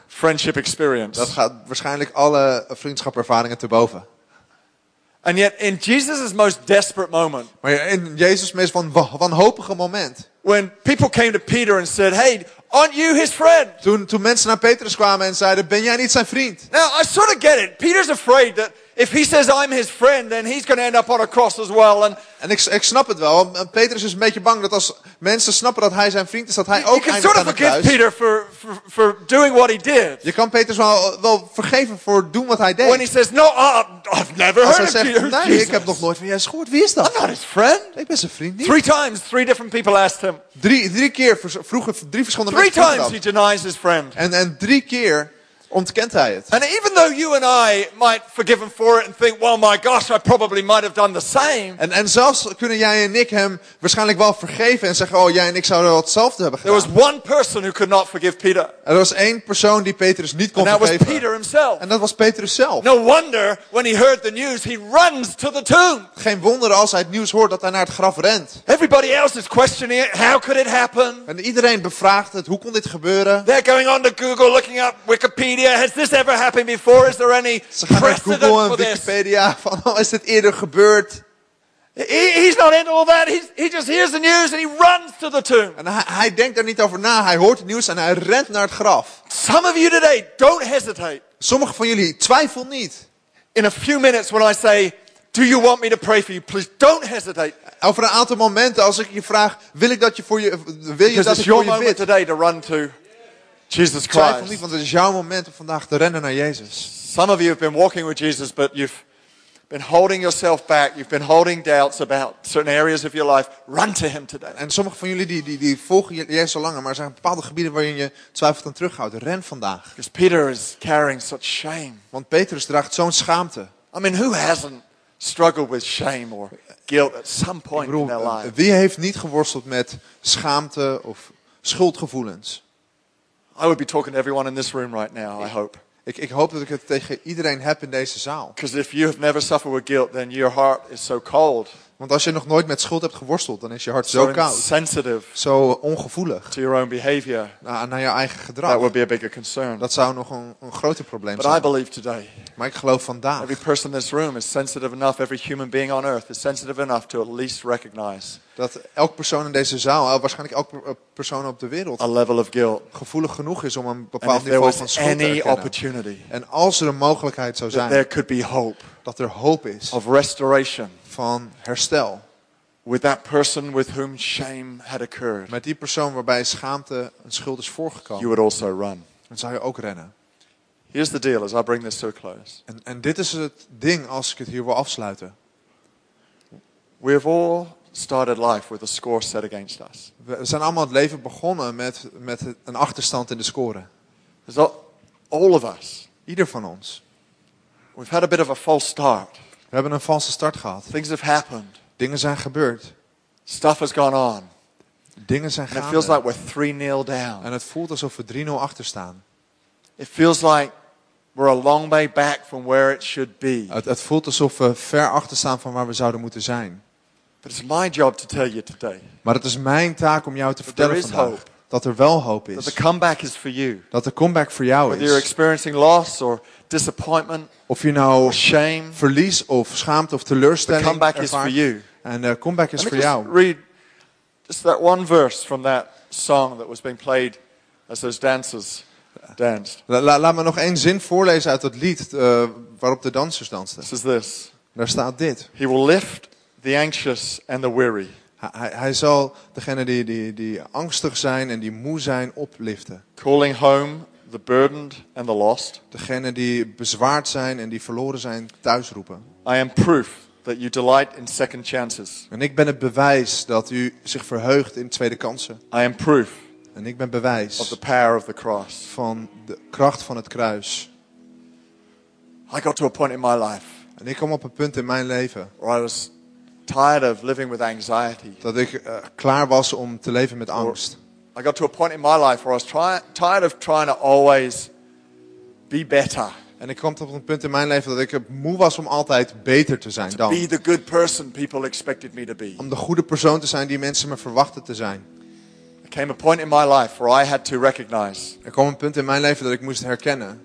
Speaker 1: friendship experience.
Speaker 2: Dat gaat waarschijnlijk alle vriendschapervaringen te boven.
Speaker 1: And yet, in Jesus' most desperate moment,
Speaker 2: Maar in Jezus' meest van, wa- wanhopige moment.
Speaker 1: when people came to Peter and said, Hey, aren't you his friend?
Speaker 2: Toen, toen mensen naar Petrus kwamen en zeiden, ben jij niet zijn vriend?
Speaker 1: Now, I sort of get it. Peter's afraid that if he says I'm his friend, then he's going to end up on a cross as well. And
Speaker 2: En ik, ik snap het wel. Petrus is een beetje bang dat als mensen snappen dat hij zijn vriend is, dat hij ook eindigt
Speaker 1: sort
Speaker 2: aan
Speaker 1: of
Speaker 2: het
Speaker 1: forgive
Speaker 2: kruis.
Speaker 1: Peter for, for, for doing what he did.
Speaker 2: Je kan Petrus wel, wel vergeven voor doen wat hij
Speaker 1: When he
Speaker 2: deed.
Speaker 1: says, No, I've never
Speaker 2: Als hij
Speaker 1: heard of
Speaker 2: zegt,
Speaker 1: you.
Speaker 2: nee,
Speaker 1: Jesus.
Speaker 2: ik heb nog nooit van Jezus gehoord. Wie is
Speaker 1: I'm
Speaker 2: dat?
Speaker 1: not his friend.
Speaker 2: Ik ben zijn vriend niet.
Speaker 1: Three times, three different people asked him.
Speaker 2: Drie, drie keer vroegen, drie verschillende
Speaker 1: Three
Speaker 2: mensen vroegen
Speaker 1: times he denies his friend.
Speaker 2: En, en drie keer ontkent hij het.
Speaker 1: And even though you and I might forgive him for it and think, well, my gosh, I probably might have done the same.
Speaker 2: En, en zelfs kunnen jij en ik hem waarschijnlijk wel vergeven en zeggen, oh jij en ik zouden wel hetzelfde hebben
Speaker 1: There
Speaker 2: gedaan.
Speaker 1: was one person who could not forgive Peter,
Speaker 2: Er was één persoon die Petrus niet kon
Speaker 1: and that was
Speaker 2: vergeven.
Speaker 1: Peter himself.
Speaker 2: En dat was Petrus zelf.
Speaker 1: No wonder when he heard the news, he runs to the tomb.
Speaker 2: Geen wonder als hij het nieuws hoort dat hij naar het graf rent.
Speaker 1: Everybody else is questioning it. How could it happen?
Speaker 2: En iedereen bevraagt het, hoe kon dit gebeuren?
Speaker 1: They're going on to Google, looking up Wikipedia. Has this ever happened before? Is there any
Speaker 2: Ze gaan naar
Speaker 1: precedent
Speaker 2: Google en
Speaker 1: for this?
Speaker 2: Wikipedia van, oh, is dit eerder gebeurd?
Speaker 1: He, he's not into all that. He's, he just hears the news and he runs to the tomb.
Speaker 2: En hij, hij denkt er niet over na, hij hoort het nieuws en hij rent naar het graf.
Speaker 1: Some of you today, don't hesitate.
Speaker 2: Sommigen van jullie, twijfel niet.
Speaker 1: In a few minutes, when I say, Do you want me to pray for you? Please don't hesitate.
Speaker 2: Over een aantal momenten, als ik je vraag, wil ik dat je voor je, wil je
Speaker 1: Because
Speaker 2: dat ik voor je
Speaker 1: moment
Speaker 2: bid?
Speaker 1: today to run to Jesus
Speaker 2: Twijfel niet,
Speaker 1: Christ.
Speaker 2: want het is jouw moment om vandaag te rennen naar Jezus.
Speaker 1: Some of you have been walking with Jesus, but you've been holding yourself back. You've been holding doubts about certain areas of your life. Run to Him today.
Speaker 2: En sommige van jullie die, die, die volgen Je- Jezus al langer, maar er zijn bepaalde gebieden waarin je twijfelt en terughoudt. Ren vandaag.
Speaker 1: Because Peter is carrying such shame.
Speaker 2: Want Petrus draagt zo'n schaamte.
Speaker 1: I mean, who hasn't struggled with shame or guilt at some point in
Speaker 2: bedoel,
Speaker 1: their life?
Speaker 2: wie heeft niet geworsteld met schaamte of schuldgevoelens?
Speaker 1: I would be talking to everyone in this room right now, I hope.
Speaker 2: Ik, ik hoop dat ik het tegen iedereen heb in deze zaal.
Speaker 1: Because if you have never suffered with guilt, then your heart is so cold,
Speaker 2: Want als je nog nooit met schuld hebt geworsteld, dan is je hart
Speaker 1: so
Speaker 2: zo koud.
Speaker 1: insensitive
Speaker 2: Zo ongevoelig
Speaker 1: to your own behavior.
Speaker 2: naar, naar je eigen
Speaker 1: That
Speaker 2: gedrag.
Speaker 1: would be a bigger concern.
Speaker 2: Dat zou nog een, een groter probleem
Speaker 1: But I
Speaker 2: zijn.
Speaker 1: believe today,
Speaker 2: Maar ik geloof vandaag
Speaker 1: every person in this room is sensitive enough, every human being on earth is sensitive enough to at least recognize
Speaker 2: dat elk persoon in deze zaal, waarschijnlijk elk per- persoon op de wereld,
Speaker 1: a level of guilt.
Speaker 2: gevoelig genoeg is om een bepaald niveau van schuld te
Speaker 1: any
Speaker 2: erkennen.
Speaker 1: opportunity
Speaker 2: En als er een mogelijkheid zou
Speaker 1: that
Speaker 2: zijn
Speaker 1: there could be hope
Speaker 2: dat er hoop is
Speaker 1: of restoration
Speaker 2: van herstel
Speaker 1: with that person with whom shame had occurred,
Speaker 2: met die persoon waarbij schaamte een schuld is
Speaker 1: you
Speaker 2: voorgekomen,
Speaker 1: would also run.
Speaker 2: dan zou je ook rennen.
Speaker 1: Here's the deal as I bring this to a close.
Speaker 2: En, en dit is het ding als ik het hier wil afsluiten.
Speaker 1: We have all started life with a score set against us.
Speaker 2: We zijn allemaal het leven begonnen met, met een achterstand in de score.
Speaker 1: All of us.
Speaker 2: Ieder van ons.
Speaker 1: We've had a bit of a false start.
Speaker 2: We hebben een valse start gehad.
Speaker 1: Things have happened.
Speaker 2: Dingen zijn gebeurd.
Speaker 1: Stuff has gone on.
Speaker 2: Dingen zijn
Speaker 1: And it feels
Speaker 2: gaande.
Speaker 1: like we're 3 0 down.
Speaker 2: En het voelt alsof we 3-0 achter staan.
Speaker 1: It feels like we're a long way back from where it should be.
Speaker 2: Het, het voelt alsof we ver achter staan van waar we zouden moeten zijn.
Speaker 1: But it's my job to tell you today
Speaker 2: Maar het is mijn taak om jou te
Speaker 1: But
Speaker 2: vertellen vandaag
Speaker 1: hope.
Speaker 2: Dat er wel hoop
Speaker 1: that
Speaker 2: is.
Speaker 1: the comeback is for you.
Speaker 2: Dat de comeback voor jou
Speaker 1: Whether you're experiencing loss or disappointment
Speaker 2: Of je nou
Speaker 1: or shame,
Speaker 2: verlies of schaamte of
Speaker 1: the
Speaker 2: teleurstelling
Speaker 1: comeback is for you.
Speaker 2: En de comeback is
Speaker 1: Let
Speaker 2: voor jou.
Speaker 1: read just that one verse from that song that was being played as those dancers danced.
Speaker 2: La- la- laat me nog één zin voorlezen uit dat lied eh, waarop de dansers dansten.
Speaker 1: This is this.
Speaker 2: Daar staat dit.
Speaker 1: He will lift the anxious and the weary.
Speaker 2: Hij, zal degene die, die, die angstig zijn en die moe zijn opliften.
Speaker 1: calling home the burdened and the lost.
Speaker 2: Degene die bezwaard zijn en die verloren zijn thuisroepen.
Speaker 1: I am proof that you delight in second chances.
Speaker 2: En ik ben het bewijs dat u zich verheugt in tweede kansen.
Speaker 1: I am proof
Speaker 2: En ik ben
Speaker 1: of
Speaker 2: bewijs
Speaker 1: the power of the cross.
Speaker 2: van de kracht van het kruis.
Speaker 1: I got to a point in my life
Speaker 2: En ik kwam op een punt in mijn leven
Speaker 1: where I was tired of living with anxiety.
Speaker 2: dat ik eh, klaar was om te leven met angst.
Speaker 1: I got to a point in my life where I was try- tired of trying to always be better,
Speaker 2: En ik kwam tot een punt in mijn leven dat ik moe was om altijd beter te zijn
Speaker 1: be
Speaker 2: dan.
Speaker 1: the good person people expected me to be.
Speaker 2: Om de goede persoon te zijn die mensen me verwachten te zijn.
Speaker 1: There came a point in my life where I had to recognize
Speaker 2: Er kwam een punt in mijn leven dat ik moest herkennen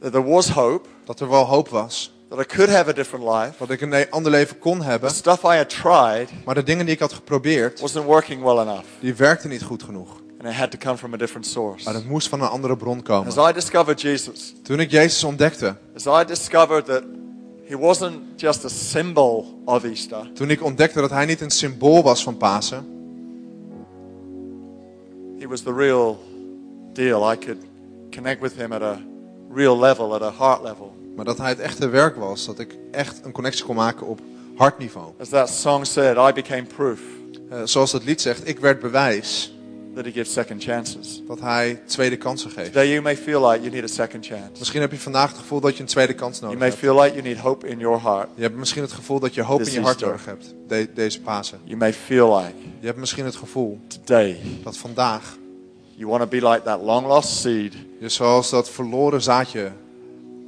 Speaker 1: that there was hope,
Speaker 2: dat er wel hoop was.
Speaker 1: That I could have a different life.
Speaker 2: Dat ik een ander leven kon hebben.
Speaker 1: The stuff I had tried
Speaker 2: Maar de dingen die ik had geprobeerd,
Speaker 1: wasn't working well enough,
Speaker 2: die werkten niet goed genoeg.
Speaker 1: and it had to come from a different source.
Speaker 2: Maar het moest van een andere bron komen.
Speaker 1: As I discovered Jesus,
Speaker 2: Toen ik Jezus ontdekte,
Speaker 1: as I discovered that he wasn't just a symbol of Easter,
Speaker 2: toen ik ontdekte dat hij niet een symbool was van Pasen,
Speaker 1: he was the real deal. I could connect with him at a real level, at a heart level.
Speaker 2: Maar dat hij het echte werk was, dat ik echt een connectie kon maken op hartniveau.
Speaker 1: As that song said, I became proof
Speaker 2: Eh, zoals dat lied zegt, ik werd bewijs
Speaker 1: that he gives second chances.
Speaker 2: dat hij tweede kansen geeft.
Speaker 1: Today you may feel like you need a second chance.
Speaker 2: Misschien heb je vandaag het gevoel dat je een tweede kans
Speaker 1: You
Speaker 2: nodig
Speaker 1: may
Speaker 2: hebt.
Speaker 1: feel like you need hope in your heart.
Speaker 2: Je hebt misschien het gevoel dat je hoop
Speaker 1: This
Speaker 2: in je hart nodig hebt, de- deze Pasen.
Speaker 1: You may feel like
Speaker 2: Je hebt misschien het gevoel
Speaker 1: today
Speaker 2: dat vandaag
Speaker 1: you want to be like that long lost seed
Speaker 2: je zoals dat verloren zaadje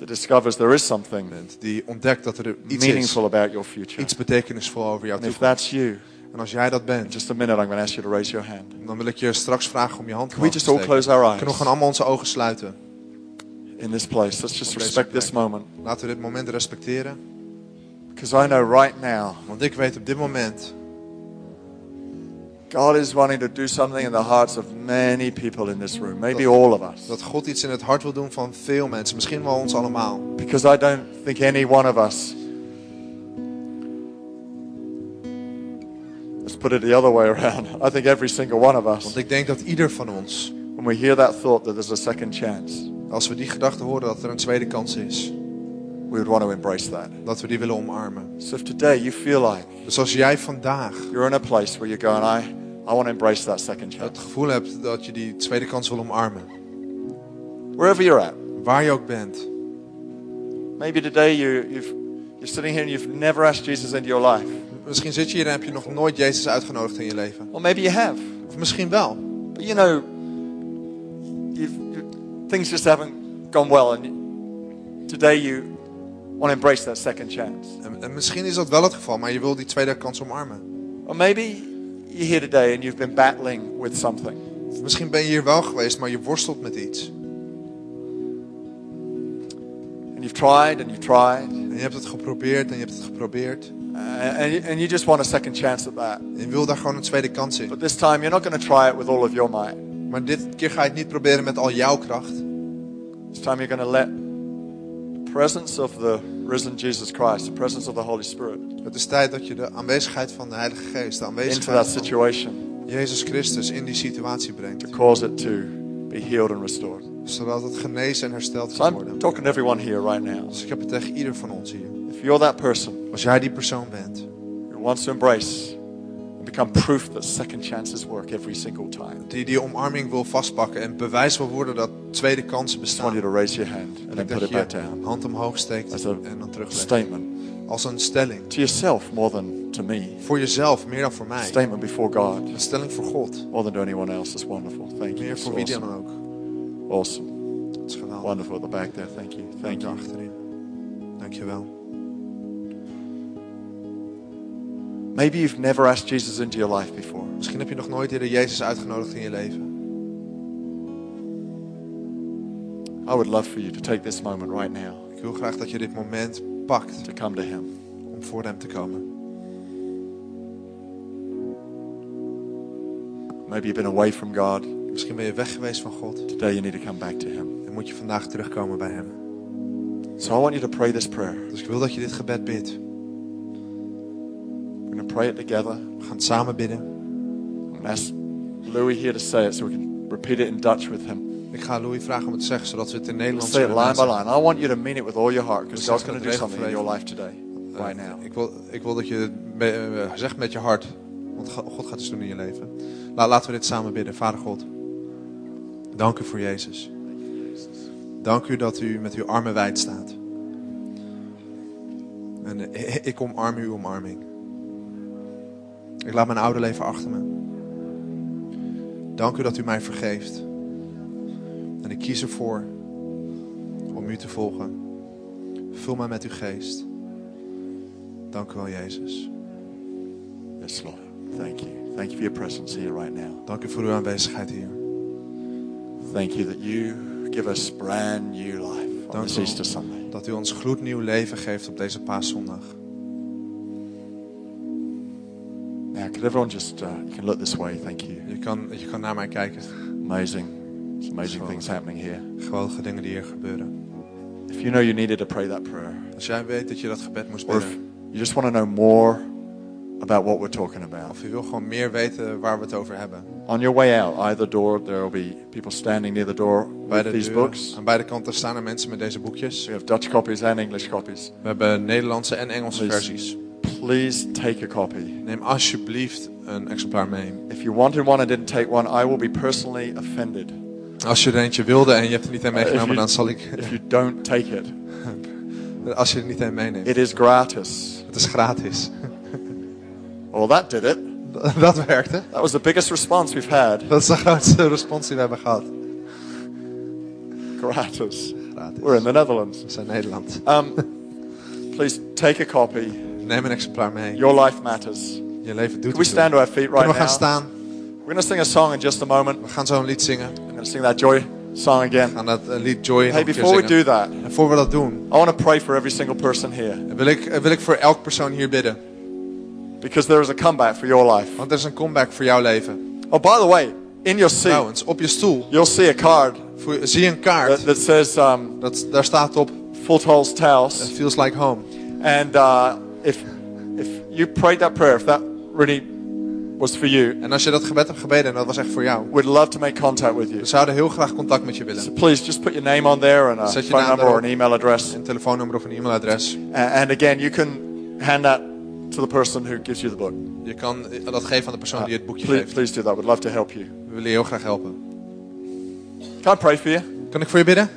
Speaker 1: that discovers there is something
Speaker 2: die ontdekt dat er iets is,
Speaker 1: meaningful about your future.
Speaker 2: iets betekenisvol over jouw
Speaker 1: And if
Speaker 2: toekomst.
Speaker 1: that's you,
Speaker 2: En als jij dat bent,
Speaker 1: just a minute I'm going to ask you to raise your hand.
Speaker 2: dan wil ik je straks vragen om je hand
Speaker 1: Can we
Speaker 2: te
Speaker 1: all close our eyes
Speaker 2: Kunnen we gewoon allemaal onze ogen sluiten?
Speaker 1: in this place? Let's just respect this moment.
Speaker 2: Laten we dit moment respecteren.
Speaker 1: Because I know right now
Speaker 2: Want ik weet op dit moment
Speaker 1: God is wanting to do something in the hearts of many people in this room, maybe all of us.
Speaker 2: dat God iets in het hart wil doen van veel mensen. Misschien wel ons allemaal.
Speaker 1: Because I don't think any one of us. Let's put it the other way around. (laughs) I think every single one of us,
Speaker 2: Want ik denk dat ieder van ons,
Speaker 1: when we hear that thought that there's a second chance,
Speaker 2: als we die gedachte horen dat er een tweede kans is,
Speaker 1: we would want to embrace that.
Speaker 2: dat we die willen omarmen.
Speaker 1: So if today you feel like
Speaker 2: Dus als jij vandaag
Speaker 1: you're in a place where you're going, I, I want to embrace that second
Speaker 2: het
Speaker 1: chance,
Speaker 2: gevoel hebt dat je die tweede kans wil omarmen,
Speaker 1: wherever you're at,
Speaker 2: waar je ook bent,
Speaker 1: maybe today you, you've, you're sitting here and you've never asked Jesus into your life.
Speaker 2: misschien zit je hier en heb je nog nooit Jezus uitgenodigd in je leven.
Speaker 1: Or maybe you have.
Speaker 2: Of misschien wel.
Speaker 1: But you know, you've, you, things just haven't gone well, and today you want to embrace that second chance.
Speaker 2: En, en misschien is dat wel het geval, maar je wil die tweede kans omarmen.
Speaker 1: Or maybe you're here today and you've been battling with something.
Speaker 2: Of misschien ben je hier wel geweest, maar je worstelt met iets.
Speaker 1: And you've tried and you've tried,
Speaker 2: En je hebt het geprobeerd en je hebt het geprobeerd.
Speaker 1: uh, and, you, and you just want a second chance at that.
Speaker 2: En je wil daar gewoon een tweede kans in.
Speaker 1: But this time you're not going to try it with all of your might.
Speaker 2: Maar dit keer ga je het niet proberen met al jouw kracht.
Speaker 1: This time you're going to let the presence of the risen Jesus Christ, the presence of the Holy Spirit,
Speaker 2: Het is tijd dat je de aanwezigheid van de Heilige Geest, de aanwezigheid van Jezus Christus in die situatie
Speaker 1: to
Speaker 2: brengt.
Speaker 1: cause it to be healed and restored.
Speaker 2: Zodat het genezen en hersteld
Speaker 1: So
Speaker 2: kan
Speaker 1: I'm
Speaker 2: worden.
Speaker 1: talking to everyone here right now.
Speaker 2: Dus ik heb het tegen ieder van ons hier.
Speaker 1: If you're that person
Speaker 2: Als jij die persoon bent,
Speaker 1: who wants to embrace and become proof that second chances work every single time, I
Speaker 2: die die omarming wil vastpakken en bewijs wil worden dat tweede kansen
Speaker 1: just want you
Speaker 2: bestaan.
Speaker 1: to raise your hand and
Speaker 2: En
Speaker 1: then put it back
Speaker 2: je
Speaker 1: down.
Speaker 2: hand omhoog steekt en dan teruglegt.
Speaker 1: Statement
Speaker 2: Als een stelling.
Speaker 1: to yourself more than to me.
Speaker 2: Voor jezelf, meer dan voor mij.
Speaker 1: Statement before God
Speaker 2: Een stelling voor God.
Speaker 1: more than to anyone else. That's wonderful. Thank you.
Speaker 2: Meer
Speaker 1: It's
Speaker 2: voor wie dan ook.
Speaker 1: awesome.
Speaker 2: Dat is geweldig.
Speaker 1: Wonderful at the back there. Thank you. Thank you.
Speaker 2: achterin. Dankjewel.
Speaker 1: Maybe you've never asked Jesus into your life before.
Speaker 2: Misschien heb je nog nooit eerder Jezus uitgenodigd in je leven.
Speaker 1: I would love for you to take this moment right now
Speaker 2: Ik wil graag dat je dit moment pakt
Speaker 1: to come to Him.
Speaker 2: om voor hem te komen.
Speaker 1: Maybe you've been away from God.
Speaker 2: Misschien ben je weg geweest van God.
Speaker 1: Today you need to come back to Him.
Speaker 2: En moet je vandaag terugkomen bij Hem.
Speaker 1: So I want you to pray this prayer.
Speaker 2: Dus ik wil dat je dit gebed bidt.
Speaker 1: We're going to pray it together.
Speaker 2: We gaan het samen bidden.
Speaker 1: I'm going to ask Louis here to say it so we can repeat it in Dutch with him.
Speaker 2: Ik ga Louis vragen om het te zeggen, zodat we het in Nederlands
Speaker 1: it
Speaker 2: kunnen
Speaker 1: line by line. I want you to mean it with all your heart because God's going to do something in your life today, right
Speaker 2: Eh,
Speaker 1: now.
Speaker 2: Ik wil, ik wil dat je het eh, zegt met je hart. Want Go- God gaat iets doen in je leven. La- laten we dit samen bidden. Vader God. Dank u voor Jezus. Dank u dat u met uw armen wijd staat. En eh, ik omarm uw omarming. Ik laat mijn oude leven achter me. Dank u dat u mij vergeeft. En ik kies ervoor om u te volgen. Vul mij met uw geest. Dank u wel, Jezus.
Speaker 1: Yes, Lord. Thank you. Thank you for your presence here right now.
Speaker 2: Dank u voor uw aanwezigheid hier.
Speaker 1: Thank you that you give us brand new life on
Speaker 2: Dank
Speaker 1: this Easter Sunday.
Speaker 2: dat u ons gloednieuw leven geeft op deze paaszondag.
Speaker 1: Now, could everyone just, uh, you can look this way. Thank you.
Speaker 2: Je kan, je kan naar mij kijken.
Speaker 1: Amazing. Amazing things happening here.
Speaker 2: Geweldige dingen die hier gebeuren.
Speaker 1: If you know you needed to pray that prayer,
Speaker 2: Als jij weet dat je dat gebed moest bidden.
Speaker 1: you just want to know more about what we're talking about,
Speaker 2: Of je wil gewoon meer weten waar we het over hebben.
Speaker 1: on your way out, either door, there will be people standing near the door
Speaker 2: Bij
Speaker 1: with these
Speaker 2: deur,
Speaker 1: books.
Speaker 2: aan beide kanten staan er mensen met deze boekjes.
Speaker 1: We have Dutch copies and English copies.
Speaker 2: We hebben Nederlandse en Engelse
Speaker 1: Please.
Speaker 2: versies.
Speaker 1: Please take a copy.
Speaker 2: Neem alsjeblieft een exemplaar mee.
Speaker 1: If you wanted one and didn't take one, I will be personally offended
Speaker 2: Als je er eentje wilde en je hebt er niet een meegenomen, dan zal ik...
Speaker 1: if you don't take it. (laughs)
Speaker 2: Als je er niet een meeneemt.
Speaker 1: It is gratis.
Speaker 2: Het is gratis. (laughs)
Speaker 1: Well, that did it. (laughs)
Speaker 2: Dat werkte.
Speaker 1: That was the biggest response we've had.
Speaker 2: Dat is de grootste respons die we hebben gehad.
Speaker 1: Gratis.
Speaker 2: Gratis.
Speaker 1: We're in the Netherlands.
Speaker 2: We zijn Nederland.
Speaker 1: Um, please take a copy.
Speaker 2: Neem een exemplaar mee.
Speaker 1: Your life matters.
Speaker 2: Je leven doet
Speaker 1: Can we stand to our feet right
Speaker 2: Kunnen we gaan
Speaker 1: now?
Speaker 2: staan?
Speaker 1: We're going to sing a song in just a moment.
Speaker 2: We gaan zo een lied zingen.
Speaker 1: Going to sing that joy song again.
Speaker 2: gaan dat eh, lied Joy nog
Speaker 1: Hey,
Speaker 2: een keer
Speaker 1: before we do that,
Speaker 2: En voor we dat doen,
Speaker 1: I want to pray for every single person here
Speaker 2: wil ik, wil ik voor elk persoon hier bidden.
Speaker 1: because there is a comeback for your life.
Speaker 2: Want er is een comeback voor jouw leven.
Speaker 1: Oh, by the way, in your seat,
Speaker 2: Trouwens, op je stoel
Speaker 1: you'll see a card
Speaker 2: voor- zie je een
Speaker 1: that,
Speaker 2: kaart.
Speaker 1: that says um,
Speaker 2: Dat, daar staat op,
Speaker 1: Tolls
Speaker 2: it feels like home.
Speaker 1: And uh, if, if you prayed that prayer, if that really was for you,
Speaker 2: En als je dat gebed hebt gebeden en dat was echt voor jou.
Speaker 1: we'd love to make contact with you.
Speaker 2: We zouden heel graag contact met je
Speaker 1: So
Speaker 2: willen.
Speaker 1: please just put your name on there and a
Speaker 2: Zet
Speaker 1: phone number or an email address.
Speaker 2: Een telefoonnummer of een e-mailadres.
Speaker 1: A- And again, you can hand that to the person who gives you the book.
Speaker 2: Je kan dat geven aan de persoon die het boekje
Speaker 1: please,
Speaker 2: geeft.
Speaker 1: please do that. We'd love to help you.
Speaker 2: We willen je heel graag helpen.
Speaker 1: Can I pray for you?
Speaker 2: Kan ik voor je bidden?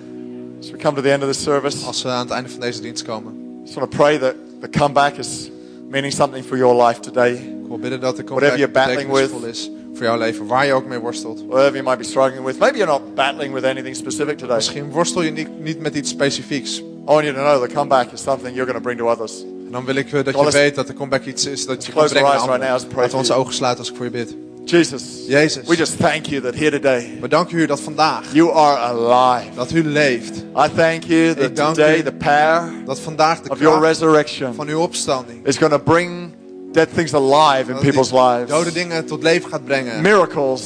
Speaker 1: As we come to the end of this service,
Speaker 2: Als we aan het einde van deze dienst komen.
Speaker 1: I just want to pray that the comeback is meaning something for your life today.
Speaker 2: Ik wil bidden dat de
Speaker 1: Whatever you're battling
Speaker 2: betekenisvol is voor jouw leven. Waar je ook mee worstelt.
Speaker 1: Whatever you might be struggling with. Maybe you're not battling with anything specific today.
Speaker 2: Misschien worstel je niet, niet met iets specifieks.
Speaker 1: I want you to know the comeback is something you're going to bring to others.
Speaker 2: En dan wil ik eh, dat je weet dat de comeback iets is dat je kan brengen aan anderen. Laten we
Speaker 1: for
Speaker 2: onze ogen sluiten als ik voor je bid.
Speaker 1: Jesus,
Speaker 2: Jezus.
Speaker 1: we just thank you that here today
Speaker 2: We danken u dat vandaag,
Speaker 1: you are alive.
Speaker 2: dat u leeft.
Speaker 1: I thank you that today the power
Speaker 2: Dat vandaag de
Speaker 1: of your resurrection
Speaker 2: van uw opstanding.
Speaker 1: is going to bring dead things alive in people's
Speaker 2: Dode
Speaker 1: lives.
Speaker 2: dingen tot leven gaat brengen.
Speaker 1: Miracles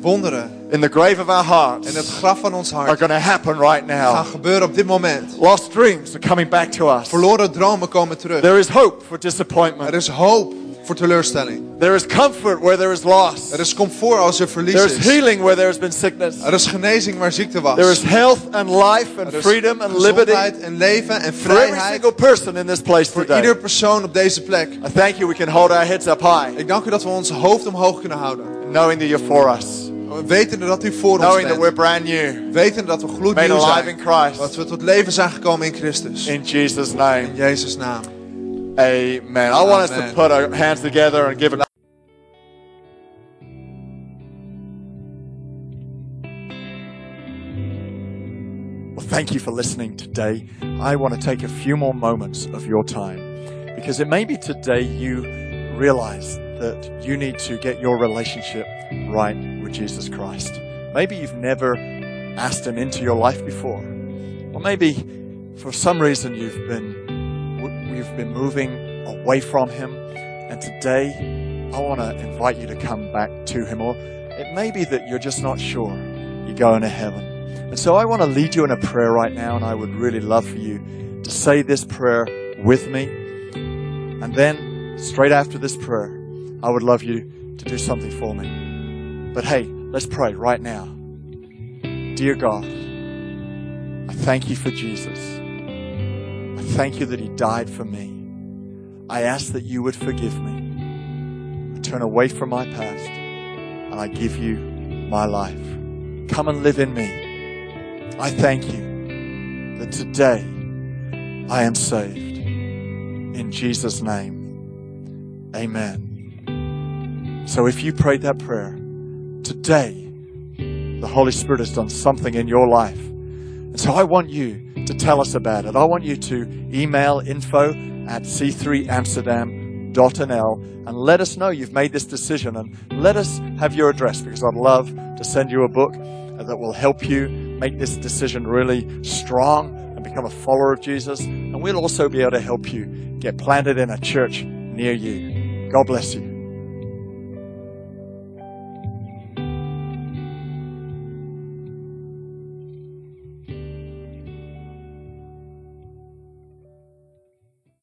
Speaker 2: Wonderen
Speaker 1: in the grave of our hearts.
Speaker 2: in het graf van ons hart.
Speaker 1: are going to happen right now.
Speaker 2: gaan gebeuren op dit moment.
Speaker 1: Lost dreams are coming back to us.
Speaker 2: Verloren dromen komen terug.
Speaker 1: There is hope for
Speaker 2: Er
Speaker 1: disappointment.
Speaker 2: is hoop voor teleurstelling.
Speaker 1: There is comfort where there is loss.
Speaker 2: Er is comfort als er verlies
Speaker 1: There is
Speaker 2: is.
Speaker 1: healing where there has been sickness.
Speaker 2: Er is genezing waar ziekte was.
Speaker 1: There is health and life and freedom and liberty
Speaker 2: en leven en
Speaker 1: for every
Speaker 2: vrijheid
Speaker 1: single person in this place
Speaker 2: voor
Speaker 1: today.
Speaker 2: ieder persoon op deze plek.
Speaker 1: I thank you we can hold our heads up high,
Speaker 2: Ik dank u dat we ons hoofd omhoog kunnen houden.
Speaker 1: knowing that you're for us,
Speaker 2: Weten dat u voor ons
Speaker 1: knowing that we're
Speaker 2: bent.
Speaker 1: brand new,
Speaker 2: Weten dat we gloednieuw
Speaker 1: alive in
Speaker 2: zijn.
Speaker 1: Christ.
Speaker 2: Dat we tot leven zijn gekomen in Christus.
Speaker 1: In Jesus' name,
Speaker 2: In Jezus' naam.
Speaker 1: Amen. I want us to put our hands together and give a Well, thank you for listening today. I want to take a few more moments of your time because it may be today you realize that you need to get your relationship right with Jesus Christ. Maybe you've never asked Him into your life before, or maybe for some reason you've been w- you've been moving away from Him, and today I want to invite you to come back to Him. Or it may be that you're just not sure you're going to heaven. And so I want to lead you in a prayer right now, and I would really love for you to say this prayer with me. And then, straight after this prayer, I would love you to do something for me. But hey, let's pray right now. Dear God, I thank you for Jesus. I thank you that he died for me. I ask that you would forgive me. I turn away from my past and I give you my life. Come and live in me. I thank you that today I am saved. In Jesus' name, amen. So if you prayed that prayer, today the Holy Spirit has done something in your life. And so I want you to tell us about it. I want you to email info at c3amsterdam.nl and let us know you've made this decision and let us have your address because I'd love to send you a book that will help you make this decision really strong and become a follower of Jesus. And we'll also be able to help you get planted in a church near you. God bless you.